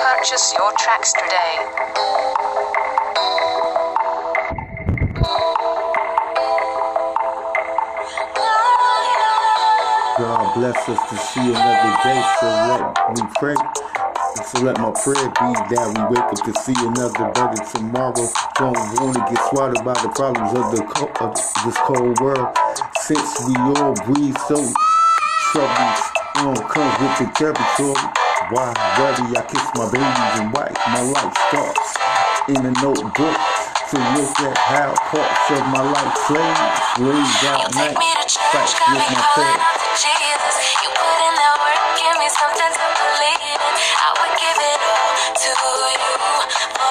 Purchase your tracks today. God bless us to see another day, so let me pray. So let my prayer be that we wake up to see another better tomorrow. Don't want to get swallowed by the problems of the co- of this cold world. Since we all breathe, so troubles um, comes with the territory. Why worry? I kiss my babies and wife. My life starts in a notebook to look at how parts of my life plays, lays out nights, me to church, fights with my calling out to Jesus. You put in that work, give me something to believe in. I would give it all to you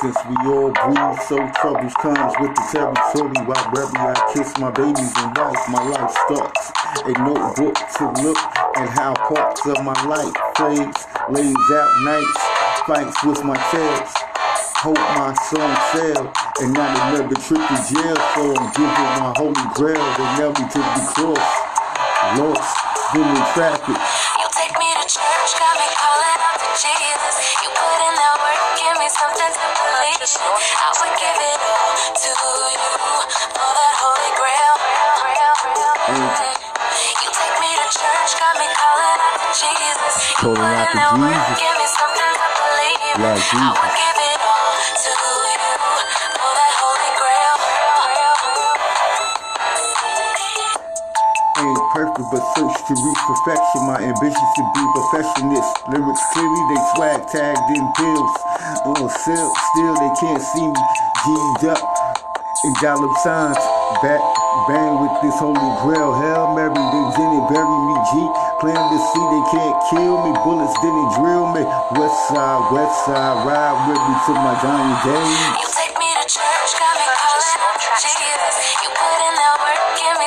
Since we all breathe, so troubles comes with the territory. While baby, I kiss my babies and wife, my life starts. A notebook to look at how parts of my life plays, lays out nights, fights with my tails. Hope my song sell, and not another trip to jail. So I'm giving my holy grail, nail me to the cross. Lost, been in traffic. You take me to church, got me calling out to Jesus. Work, something to believe. I would give it all to you for that holy grail. You take me to church, got me calling out to Jesus. You Calling out to Jesus. give me something to believe in. Like I would give it all to you ain't perfect, but search to reach perfection. My ambition to be perfectionist. Lyrics clearly, they swag tagged in pills. On sale, still they can't see me. G'd up in dollar signs. Back bang with this holy grail. Hell Mary, they didn't bury me. G plan to see they can't kill me. Bullets didn't drill me. West side, west side, ride with me to my dying days.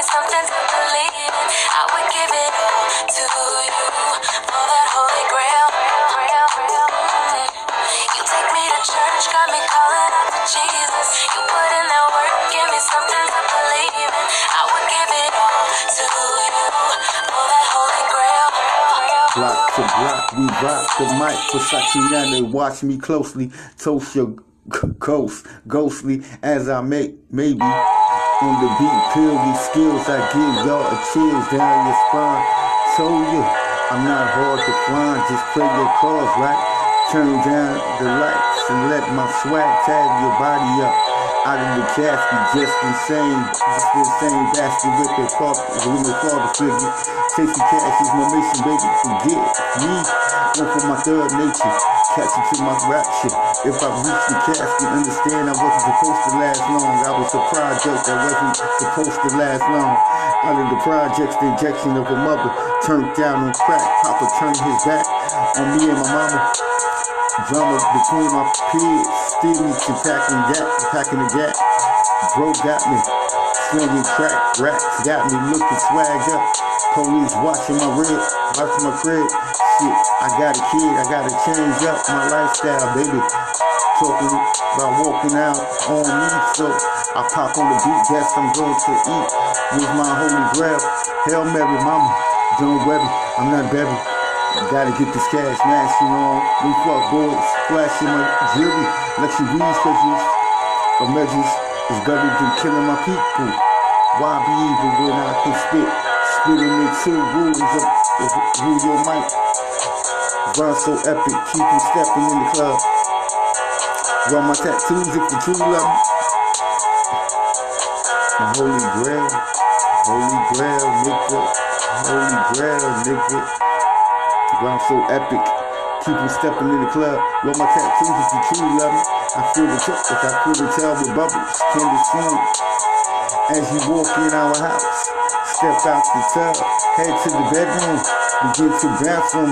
Something to believe in. I would give it all to you for that holy grail. You take me to church, got me calling out to Jesus. You put in that work, give me something to believe in. I would give it all to you for that holy grail. Block to block, we rock the mic. Versace watch me closely. Toast your ghost, ghostly as I make, maybe. On the beat, peel these skills I give y'all a chills down your spine. Told you, I'm not hard to find, just play your cards right. Turn down the lights and let my swag tag your body up. Out of the casket, just insane. Just insane bastard with their father, with their father figure. Chasing cash is my mission, baby. Forget me. One for my third nature. Catch it to my rapture. If I reach the casket, understand I wasn't supposed to last long. I was a project that wasn't supposed to last long. Out of the projects, the injection of a mother turned down on crack. Papa turned his back on me and my mama. Drama between my still me to packing gap, packing the gap. Bro got me slinging crack, racks got me looking swag up. Police watching my red, watching my crib. Shit, I got a kid, I gotta change up my lifestyle, baby. Talking about walking out on me, so I pop on the beat, guess I'm going to eat with my holy grail. Hail Mary, mama, don't worry, I'm not baby. Gotta get this cash mashing on. We fuck boys, flashing my jewelry, luxury sketches. A measures is better than killing my people. Why be evil when I can spit? Spitting in two rules of, of rule your mic. Run so epic, keep you stepping in the club. Run my tattoos if you true love me. Holy grail, holy grail, nigga. Holy grail, nigga. Rhyme so epic. Keep them stepping in the club. Roll my tattoos if you truly love me. I feel the tip if I feel the tail with bubbles. Candy swing. As you walk in our house, step out the tub, head to the bedroom, begin to bounce on